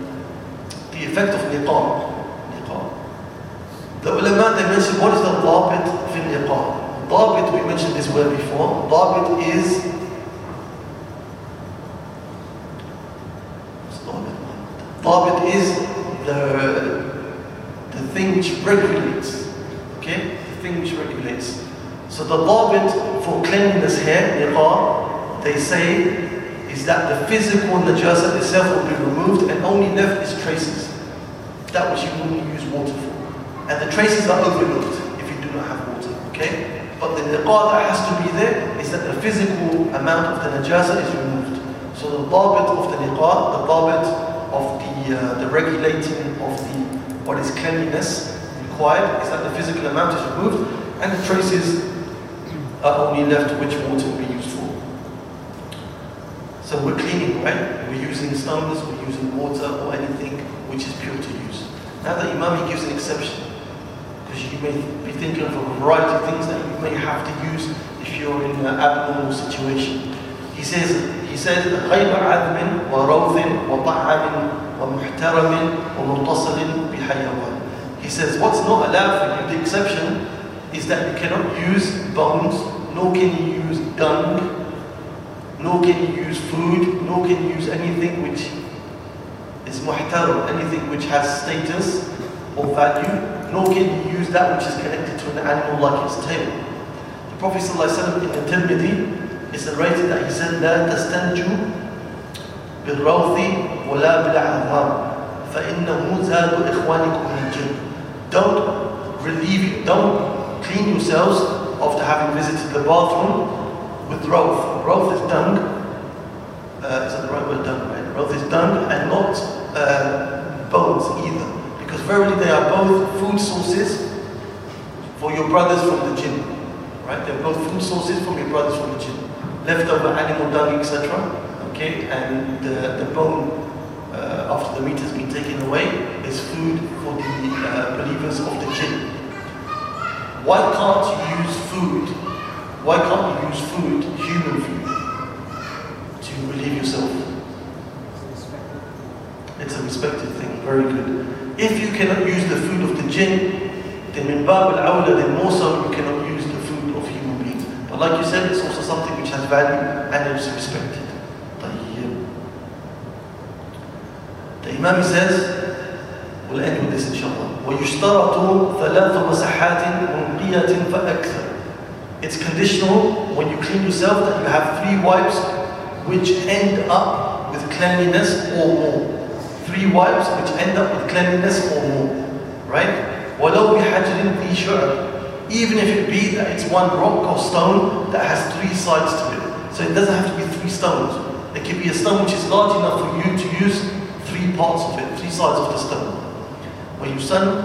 the effect of niqab. niqab. The ulama, they mentioned what is the dhabit fi niqab. Dhabit, we mentioned this word before. Dhabit is Dhabit is the, the thing which regulates. Okay? The thing which regulates. So the dhabit for cleanliness here, niqab, they say is that the physical najasa itself will be removed and only left is traces. That which you normally use water for. And the traces are overlooked if you do not have water. Okay? But the niqab that has to be there is that the physical amount of the najasa is removed. So the dhabit of the niqab, the dhabit of the, uh, the regulating of the what is cleanliness required is that the physical amount is removed and the traces are only left which water will be used for. So we're cleaning, right? We're using stones, we're using water or anything which is pure to use. Now the Imam he gives an exception because you may be thinking of a variety of things that you may have to use if you're in an abnormal situation. He says, he says, غير عذب وروث وطعام ومحترم ومتصل بحيوان. He says, what's not allowed for you, the exception, is that you cannot use bones, nor can you use dung, nor can you use food, nor can you use anything which is muhtaram, anything which has status or value, nor can you use that which is connected to an animal like its tail. The Prophet ﷺ in the Tirmidhi, it's narrated that he said, لا تستنجوا بالروث ولا بالعظام فإنه زاد إخوانكم من الجن. Don't relieve, don't clean yourselves after having visited the bathroom with roth. Roth is dung. Uh, is that the right word, dung, right? Roth is dung and not uh, bones either. Because verily they are both food sources for your brothers from the jinn. Right? They're both food sources from your brothers from the jinn leftover animal dung, etc. Okay, and the, the bone uh, after the meat has been taken away is food for the uh, believers of the jinn. Why can't you use food? Why can't you use food, human food, to relieve yourself? It's a respected thing, very good. If you cannot use the food of the jinn, then min bab al then more so you cannot use the food of human beings. But like you said, it's also something which has value and is respected. طيب. The Imam says, we'll end with this inshallah. ويشترط ثلاث مسحات منقية فأكثر. It's conditional when you clean yourself that you have three wipes which end up with cleanliness or more. Three wipes which end up with cleanliness or more. Right? ولو بحجر ذي شعر even if it be that it's one rock or stone that has three sides to it. So it doesn't have to be three stones. It could be a stone which is large enough for you to use three parts of it, three sides of the stone. ويسن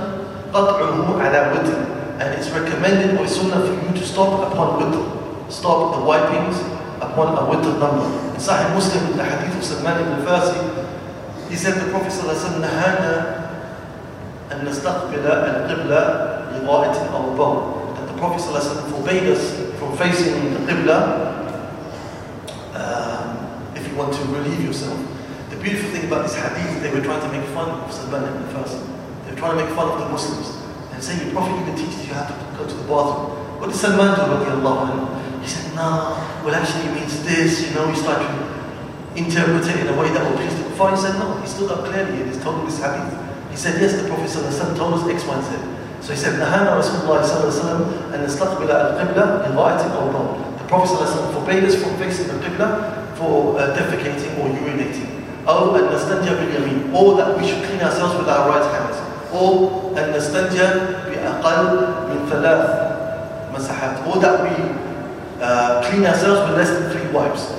قطعه على وتر and it's recommended or sunnah for you to stop upon witr. Stop the wipings upon a witr number. In Sahih Muslim, the hadith of Salman ibn Farsi, he said the Prophet ﷺ نهانا أن نستقبل القبلة لغائة أو بول. That the Prophet ﷺ forbade us from facing the Qibla um, if you want to relieve yourself. The beautiful thing about this hadith, they were trying to make fun of Salman ibn Farsi. They were trying to make fun of the Muslims and saying the Prophet even teaches you how to go to the bathroom. What did Salman do? radiallahu anhu? He said, no, well actually it means this, you know, he started to interpret it in a way that will please the Kuffar. He said, no, he stood up clearly and he's told this hadith. He said, yes, the Prophet ﷺ told us X, Y, and Z. So he said, نهانا رسول الله صلى الله عليه وسلم أن نستقبل القبلة لغاية أو بول. The Prophet ﷺ forbade us from facing the Qibla for uh, defecating or urinating. أو أن نستنجى باليمين. Or that we should clean ourselves with our right hands. Or أن نستنجى بأقل من ثلاث مسحات. Or that we uh, clean ourselves with less than three wipes.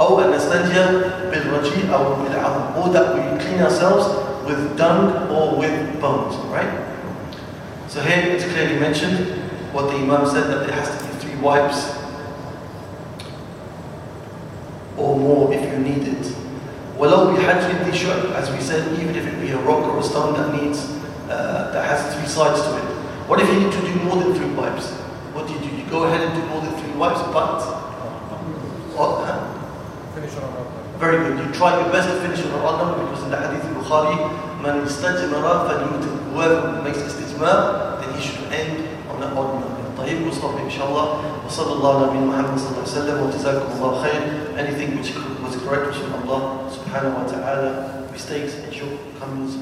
أو أن نستنجى بالرجيء أو بالعظم. Or that we clean ourselves with dung or with bones, right? So here it's clearly mentioned what the Imam said that there has to be three wipes or more if you need it. ولو بحجر ذي شعر, as we said, even if it be a rock or a stone that needs, uh, that has three sides to it. What if you need to do more than three wipes? What do you do? You go ahead and do more than three wipes, but what? huh? Finish on a Very good. You try your best to finish on the right number because in the hadith of Bukhari, man istajmara falyutir. Whoever makes istijmar, then he should end on an odd number. طيب we'll stop here inshallah. وصلى الله على نبينا محمد صلى الله عليه وسلم وجزاكم الله خير. Anything which was correct was from Allah subhanahu wa ta'ala. Mistakes and shortcomings